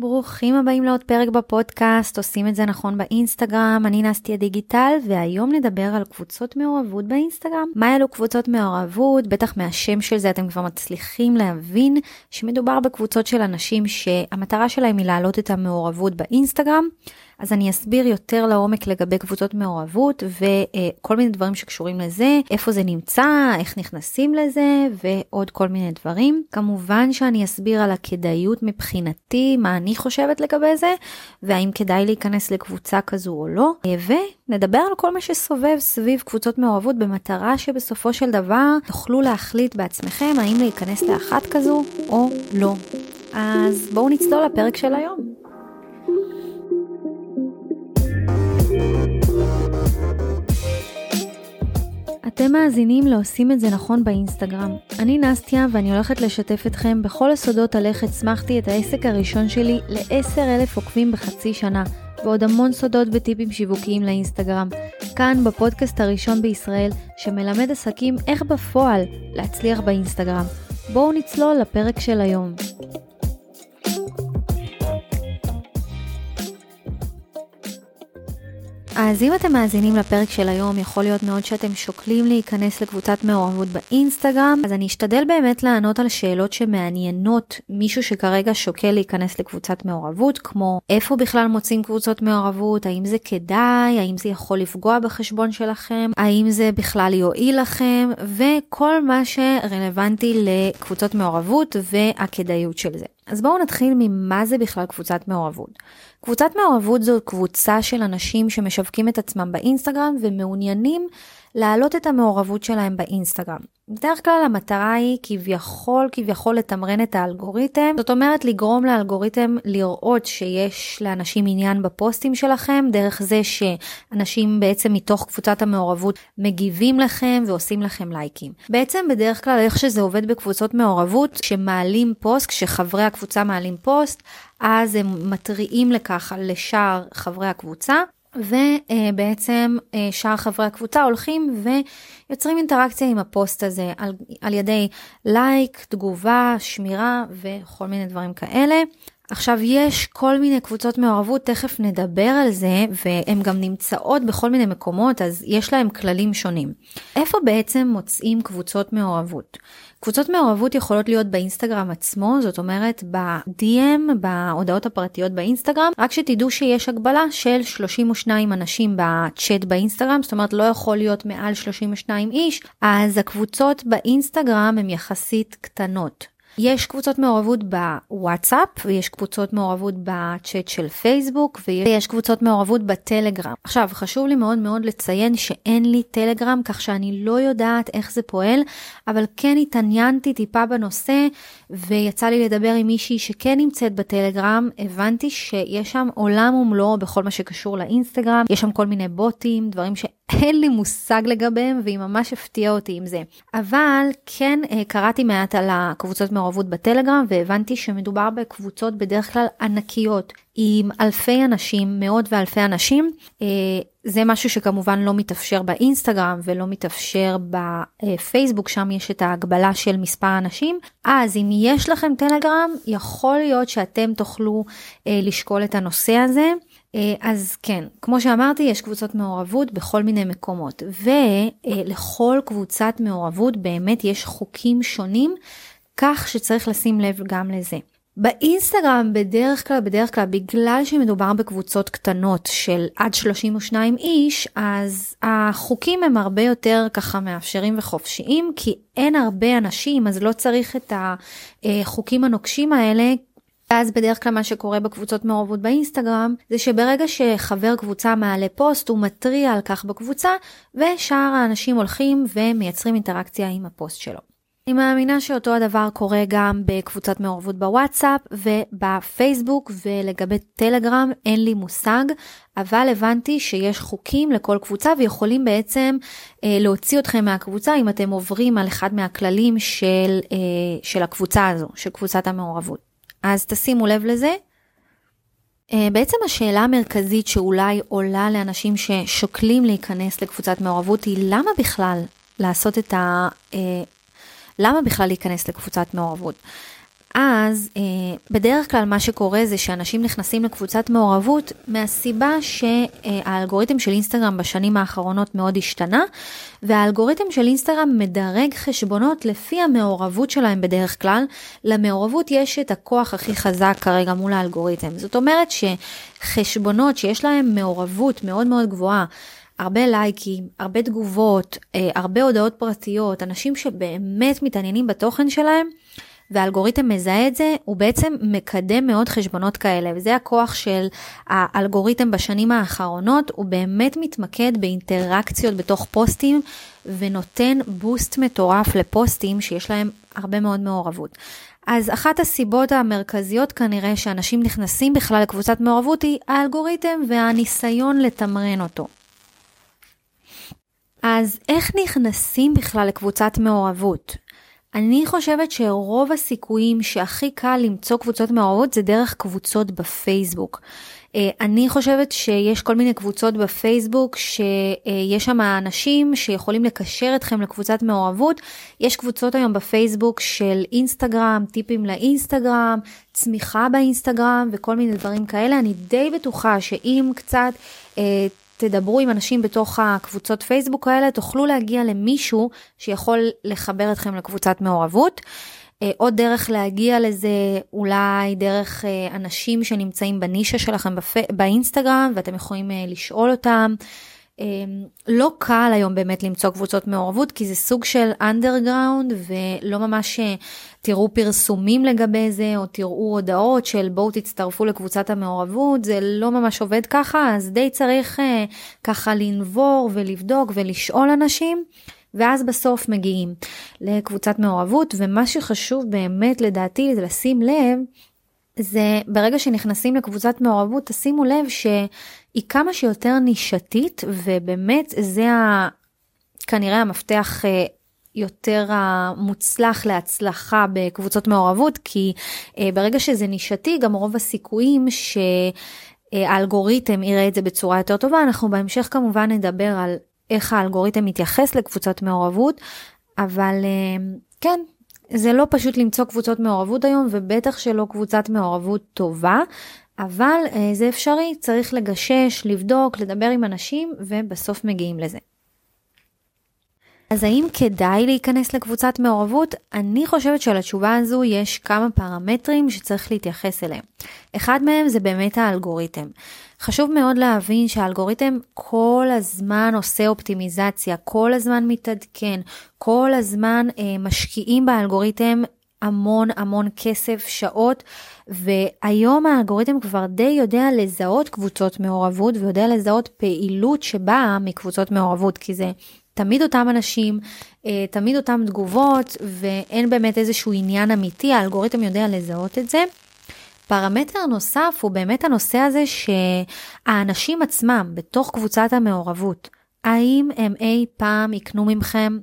ברוכים הבאים לעוד פרק בפודקאסט, עושים את זה נכון באינסטגרם, אני נסטיה דיגיטל, והיום נדבר על קבוצות מעורבות באינסטגרם. מה אלו קבוצות מעורבות? בטח מהשם של זה אתם כבר מצליחים להבין שמדובר בקבוצות של אנשים שהמטרה שלהם היא להעלות את המעורבות באינסטגרם. אז אני אסביר יותר לעומק לגבי קבוצות מעורבות וכל מיני דברים שקשורים לזה, איפה זה נמצא, איך נכנסים לזה ועוד כל מיני דברים. כמובן שאני אסביר על הכדאיות מבחינתי, מה אני חושבת לגבי זה, והאם כדאי להיכנס לקבוצה כזו או לא, ונדבר על כל מה שסובב סביב קבוצות מעורבות במטרה שבסופו של דבר תוכלו להחליט בעצמכם האם להיכנס לאחת כזו או לא. אז בואו נצלול לפרק של היום. אתם מאזינים לעושים את זה נכון באינסטגרם. אני נסטיה ואני הולכת לשתף אתכם בכל הסודות על איך הצמחתי את העסק הראשון שלי ל-10,000 עוקבים בחצי שנה, ועוד המון סודות וטיפים שיווקיים לאינסטגרם. כאן בפודקאסט הראשון בישראל שמלמד עסקים איך בפועל להצליח באינסטגרם. בואו נצלול לפרק של היום. אז אם אתם מאזינים לפרק של היום, יכול להיות מאוד שאתם שוקלים להיכנס לקבוצת מעורבות באינסטגרם, אז אני אשתדל באמת לענות על שאלות שמעניינות מישהו שכרגע שוקל להיכנס לקבוצת מעורבות, כמו איפה בכלל מוצאים קבוצות מעורבות, האם זה כדאי, האם זה יכול לפגוע בחשבון שלכם, האם זה בכלל יועיל לכם, וכל מה שרלוונטי לקבוצות מעורבות והכדאיות של זה. אז בואו נתחיל ממה זה בכלל קבוצת מעורבות. קבוצת מעורבות זו קבוצה של אנשים שמשווקים את עצמם באינסטגרם ומעוניינים להעלות את המעורבות שלהם באינסטגרם. בדרך כלל המטרה היא כביכול כביכול לתמרן את האלגוריתם, זאת אומרת לגרום לאלגוריתם לראות שיש לאנשים עניין בפוסטים שלכם, דרך זה שאנשים בעצם מתוך קבוצת המעורבות מגיבים לכם ועושים לכם לייקים. בעצם בדרך כלל איך שזה עובד בקבוצות מעורבות, כשמעלים פוסט, כשחברי הקבוצה מעלים פוסט, אז הם מתריעים לכך לשאר חברי הקבוצה, ובעצם אה, שאר חברי הקבוצה הולכים ויוצרים אינטראקציה עם הפוסט הזה על, על ידי לייק, תגובה, שמירה וכל מיני דברים כאלה. עכשיו יש כל מיני קבוצות מעורבות, תכף נדבר על זה, והן גם נמצאות בכל מיני מקומות, אז יש להם כללים שונים. איפה בעצם מוצאים קבוצות מעורבות? קבוצות מעורבות יכולות להיות באינסטגרם עצמו, זאת אומרת ב-DM, בהודעות הפרטיות באינסטגרם, רק שתדעו שיש הגבלה של 32 אנשים בצ'אט באינסטגרם, זאת אומרת לא יכול להיות מעל 32 איש, אז הקבוצות באינסטגרם הן יחסית קטנות. יש קבוצות מעורבות בוואטסאפ ויש קבוצות מעורבות בצ'אט של פייסבוק ויש קבוצות מעורבות בטלגרם. עכשיו חשוב לי מאוד מאוד לציין שאין לי טלגרם כך שאני לא יודעת איך זה פועל אבל כן התעניינתי טיפה בנושא ויצא לי לדבר עם מישהי שכן נמצאת בטלגרם הבנתי שיש שם עולם ומלואו בכל מה שקשור לאינסטגרם יש שם כל מיני בוטים דברים ש... אין לי מושג לגביהם והיא ממש הפתיעה אותי עם זה. אבל כן אה, קראתי מעט על הקבוצות מעורבות בטלגרם והבנתי שמדובר בקבוצות בדרך כלל ענקיות עם אלפי אנשים, מאות ואלפי אנשים. אה, זה משהו שכמובן לא מתאפשר באינסטגרם ולא מתאפשר בפייסבוק, שם יש את ההגבלה של מספר אנשים. אז אם יש לכם טלגרם, יכול להיות שאתם תוכלו אה, לשקול את הנושא הזה. אה, אז כן, כמו שאמרתי, יש קבוצות מעורבות בכל מיני מקומות, ולכל קבוצת מעורבות באמת יש חוקים שונים, כך שצריך לשים לב גם לזה. באינסטגרם בדרך כלל, בדרך כלל, בגלל שמדובר בקבוצות קטנות של עד 32 איש, אז החוקים הם הרבה יותר ככה מאפשרים וחופשיים, כי אין הרבה אנשים, אז לא צריך את החוקים הנוקשים האלה, ואז בדרך כלל מה שקורה בקבוצות מעורבות באינסטגרם זה שברגע שחבר קבוצה מעלה פוסט הוא מתריע על כך בקבוצה ושאר האנשים הולכים ומייצרים אינטראקציה עם הפוסט שלו. אני מאמינה שאותו הדבר קורה גם בקבוצת מעורבות בוואטסאפ ובפייסבוק ולגבי טלגרם אין לי מושג, אבל הבנתי שיש חוקים לכל קבוצה ויכולים בעצם אה, להוציא אתכם מהקבוצה אם אתם עוברים על אחד מהכללים של, אה, של הקבוצה הזו, של קבוצת המעורבות. אז תשימו לב לזה. אה, בעצם השאלה המרכזית שאולי עולה לאנשים ששוקלים להיכנס לקבוצת מעורבות היא למה בכלל לעשות את ה... אה, למה בכלל להיכנס לקבוצת מעורבות? אז אה, בדרך כלל מה שקורה זה שאנשים נכנסים לקבוצת מעורבות מהסיבה שהאלגוריתם של אינסטגרם בשנים האחרונות מאוד השתנה, והאלגוריתם של אינסטגרם מדרג חשבונות לפי המעורבות שלהם בדרך כלל. למעורבות יש את הכוח הכי חזק כרגע מול האלגוריתם. זאת אומרת שחשבונות שיש להם מעורבות מאוד מאוד גבוהה, הרבה לייקים, הרבה תגובות, אה, הרבה הודעות פרטיות, אנשים שבאמת מתעניינים בתוכן שלהם, והאלגוריתם מזהה את זה, הוא בעצם מקדם מאוד חשבונות כאלה, וזה הכוח של האלגוריתם בשנים האחרונות, הוא באמת מתמקד באינטראקציות בתוך פוסטים, ונותן בוסט מטורף לפוסטים שיש להם הרבה מאוד מעורבות. אז אחת הסיבות המרכזיות כנראה שאנשים נכנסים בכלל לקבוצת מעורבות היא האלגוריתם והניסיון לתמרן אותו. אז איך נכנסים בכלל לקבוצת מעורבות? אני חושבת שרוב הסיכויים שהכי קל למצוא קבוצות מעורבות זה דרך קבוצות בפייסבוק. אה, אני חושבת שיש כל מיני קבוצות בפייסבוק שיש שם אנשים שיכולים לקשר אתכם לקבוצת מעורבות. יש קבוצות היום בפייסבוק של אינסטגרם, טיפים לאינסטגרם, צמיחה באינסטגרם וכל מיני דברים כאלה. אני די בטוחה שאם קצת אה, תדברו עם אנשים בתוך הקבוצות פייסבוק האלה, תוכלו להגיע למישהו שיכול לחבר אתכם לקבוצת מעורבות. אה, עוד דרך להגיע לזה, אולי דרך אה, אנשים שנמצאים בנישה שלכם. באינסטגרם, ואתם יכולים אה, לשאול אותם. לא קל היום באמת למצוא קבוצות מעורבות, כי זה סוג של אנדרגראונד, ולא ממש תראו פרסומים לגבי זה, או תראו הודעות של בואו תצטרפו לקבוצת המעורבות, זה לא ממש עובד ככה, אז די צריך ככה לנבור ולבדוק ולשאול אנשים. ואז בסוף מגיעים לקבוצת מעורבות, ומה שחשוב באמת לדעתי זה לשים לב, זה ברגע שנכנסים לקבוצת מעורבות, תשימו לב שהיא כמה שיותר נישתית, ובאמת זה ה... כנראה המפתח אה, יותר המוצלח להצלחה בקבוצות מעורבות, כי אה, ברגע שזה נישתי, גם רוב הסיכויים שהאלגוריתם יראה את זה בצורה יותר טובה. אנחנו בהמשך כמובן נדבר על איך האלגוריתם מתייחס לקבוצות מעורבות, אבל אה, כן, זה לא פשוט למצוא קבוצות מעורבות היום, ובטח שלא קבוצת מעורבות טובה, אבל אה, זה אפשרי, צריך לגשש, לבדוק, לדבר עם אנשים, ובסוף מגיעים לזה. אז האם כדאי להיכנס לקבוצת מעורבות? אני חושבת שלתשובה הזו יש כמה פרמטרים שצריך להתייחס אליהם. אחד מהם זה באמת האלגוריתם. חשוב מאוד להבין שהאלגוריתם כל הזמן עושה אופטימיזציה, כל הזמן מתעדכן, כל הזמן אה, משקיעים באלגוריתם המון המון כסף, שעות, והיום האלגוריתם כבר די יודע לזהות קבוצות מעורבות ויודע לזהות פעילות שבאה מקבוצות מעורבות, כי זה תמיד אותם אנשים, אה, תמיד אותם תגובות, ואין באמת איזשהו עניין אמיתי, האלגוריתם יודע לזהות את זה. פרמטר נוסף הוא באמת הנושא הזה שהאנשים עצמם בתוך קבוצת המעורבות, האם הם אי פעם יקנו ממכם?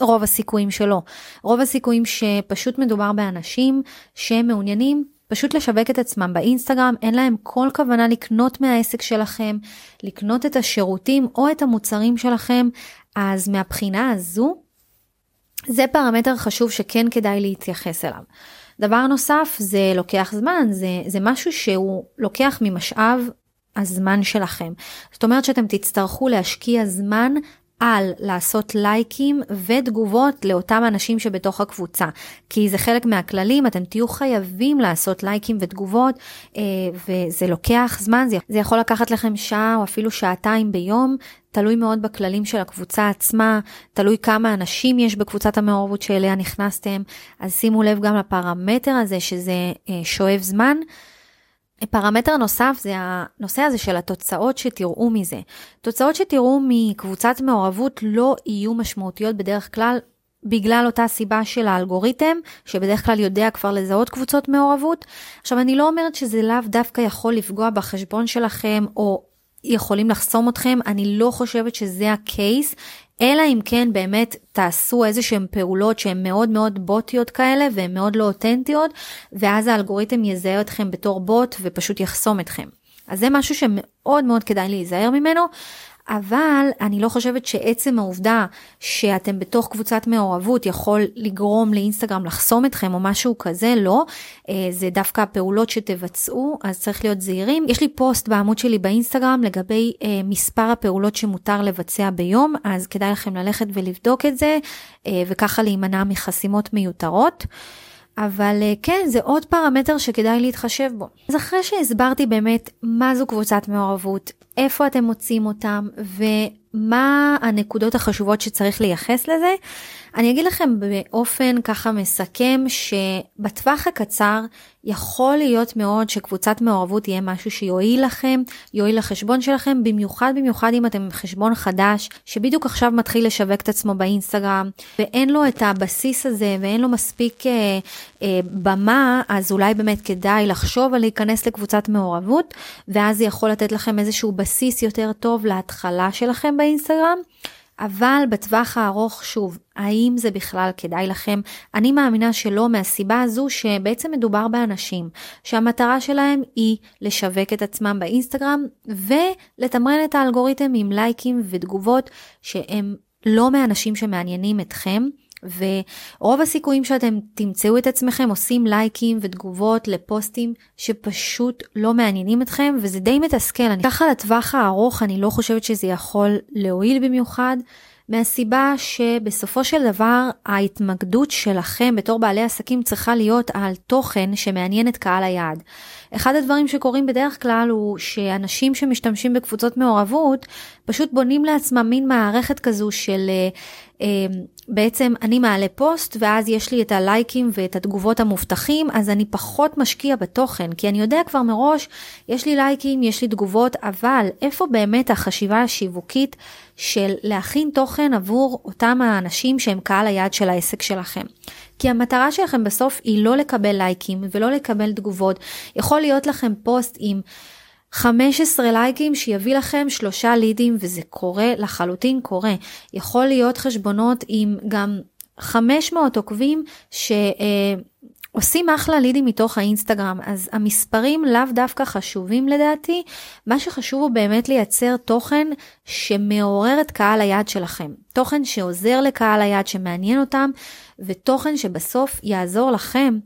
רוב הסיכויים שלא. רוב הסיכויים שפשוט מדובר באנשים שמעוניינים פשוט לשווק את עצמם באינסטגרם, אין להם כל כוונה לקנות מהעסק שלכם, לקנות את השירותים או את המוצרים שלכם, אז מהבחינה הזו, זה פרמטר חשוב שכן כדאי להתייחס אליו. דבר נוסף, זה לוקח זמן, זה, זה משהו שהוא לוקח ממשאב הזמן שלכם. זאת אומרת שאתם תצטרכו להשקיע זמן על לעשות לייקים ותגובות לאותם אנשים שבתוך הקבוצה. כי זה חלק מהכללים, אתם תהיו חייבים לעשות לייקים ותגובות, אה, וזה לוקח זמן, זה, יכול לקחת לכם שעה או אפילו שעתיים ביום, תלוי מאוד בכללים של הקבוצה עצמה, תלוי כמה אנשים יש בקבוצת המעורבות שאליה נכנסתם, אז שימו לב גם לפרמטר הזה שזה אה, שואב זמן. פרמטר נוסף זה הנושא הזה של התוצאות שתראו מזה. תוצאות שתראו מקבוצת מעורבות לא יהיו משמעותיות בדרך כלל בגלל אותה סיבה של האלגוריתם, שבדרך כלל יודע כבר לזהות קבוצות מעורבות. עכשיו, אני לא אומרת שזה לאו דווקא יכול לפגוע בחשבון שלכם, או יכולים לחסום אתכם, אני לא חושבת שזה הקייס, אלא אם כן באמת תעשו איזה שהן פעולות שהן מאוד מאוד בוטיות כאלה והן מאוד לא אותנטיות, ואז האלגוריתם יזהה אתכם בתור בוט ופשוט יחסום אתכם. אז זה משהו שמאוד מאוד כדאי להיזהר ממנו. אבל אני לא חושבת שעצם העובדה שאתם בתוך קבוצת מעורבות יכול לגרום לאינסטגרם לחסום אתכם או משהו כזה, לא. אה, זה דווקא הפעולות שתבצעו, אז צריך להיות זהירים. יש לי פוסט בעמוד שלי באינסטגרם לגבי אה, מספר הפעולות שמותר לבצע ביום, אז כדאי לכם ללכת ולבדוק את זה, אה, וככה להימנע מחסימות מיותרות. אבל כן, זה עוד פרמטר שכדאי להתחשב בו. אז אחרי שהסברתי באמת מה זו קבוצת מעורבות, איפה אתם מוצאים אותם ומה הנקודות החשובות שצריך לייחס לזה, אני אגיד לכם באופן ככה מסכם שבטווח הקצר יכול להיות מאוד שקבוצת מעורבות יהיה משהו שיועיל לכם, יועיל לחשבון שלכם, במיוחד במיוחד אם אתם חשבון חדש שבדיוק עכשיו מתחיל לשווק את עצמו באינסטגרם ואין לו את הבסיס הזה ואין לו מספיק אה, אה, במה, אז אולי באמת כדאי לחשוב על להיכנס לקבוצת מעורבות ואז זה יכול לתת לכם איזשהו בסיס יותר טוב להתחלה שלכם באינסטגרם. אבל בטווח הארוך, שוב, האם זה בכלל כדאי לכם? אני מאמינה שלא מהסיבה הזו שבעצם מדובר באנשים שהמטרה שלהם היא לשווק את עצמם באינסטגרם ולתמרן את האלגוריתם עם לייקים ותגובות שהם לא מאנשים שמעניינים אתכם. ורוב הסיכויים שאתם תמצאו את עצמכם עושים לייקים ותגובות לפוסטים שפשוט לא מעניינים אתכם וזה די מתסכל. אני ככה לטווח הארוך אני לא חושבת שזה יכול להועיל במיוחד. מהסיבה שבסופו של דבר ההתמקדות שלכם בתור בעלי עסקים צריכה להיות על תוכן שמעניין את קהל היעד. אחד הדברים שקורים בדרך כלל הוא שאנשים שמשתמשים בקבוצות מעורבות פשוט בונים לעצמם מין מערכת כזו של אה, אה, בעצם אני מעלה פוסט ואז יש לי את הלייקים ואת התגובות המובטחים אז אני פחות משקיע בתוכן כי אני יודע כבר מראש יש לי לייקים יש לי תגובות אבל איפה באמת החשיבה השיווקית של להכין תוכן עבור אותם האנשים שהם קהל היעד של העסק שלכם. כי המטרה שלכם בסוף היא לא לקבל לייקים ולא לקבל תגובות. יכול להיות לכם פוסט עם 15 לייקים שיביא לכם שלושה לידים וזה קורה לחלוטין קורה. יכול להיות חשבונות עם גם 500 עוקבים ש... עושים אחלה לידים מתוך האינסטגרם, אז המספרים לאו דווקא חשובים לדעתי, מה שחשוב הוא באמת לייצר תוכן שמעורר את קהל היעד שלכם. תוכן שעוזר לקהל היעד שמעניין אותם, ותוכן שבסוף יעזור לכם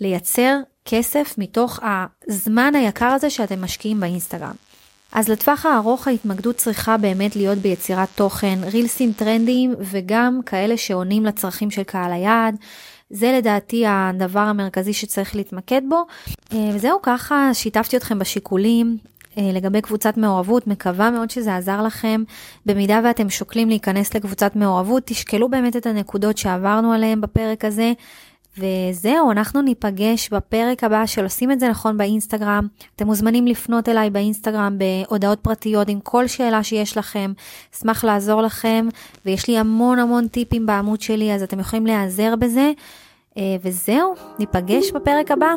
לייצר כסף מתוך הזמן היקר הזה שאתם משקיעים באינסטגרם. אז לטווח הארוך ההתמקדות צריכה באמת להיות ביצירת תוכן, רילסים טרנדיים וגם כאלה שעונים לצרכים של קהל היעד. זה לדעתי הדבר המרכזי שצריך להתמקד בו. אה, וזהו ככה, שיתפתי אתכם בשיקולים. אה, לגבי קבוצת מעורבות, מקווה מאוד שזה עזר לכם. במידה ואתם שוקלים להיכנס לקבוצת מעורבות, תשקלו באמת את הנקודות שעברנו עליהן בפרק הזה. וזהו, אנחנו ניפגש בפרק הבא של עושים את זה נכון באינסטגרם. אתם מוזמנים לפנות אליי באינסטגרם בהודעות פרטיות עם כל שאלה שיש לכם. אשמח לעזור לכם, ויש לי המון המון טיפים בעמוד שלי, אז אתם יכולים להיעזר בזה. אה, וזהו, ניפגש בפרק הבא.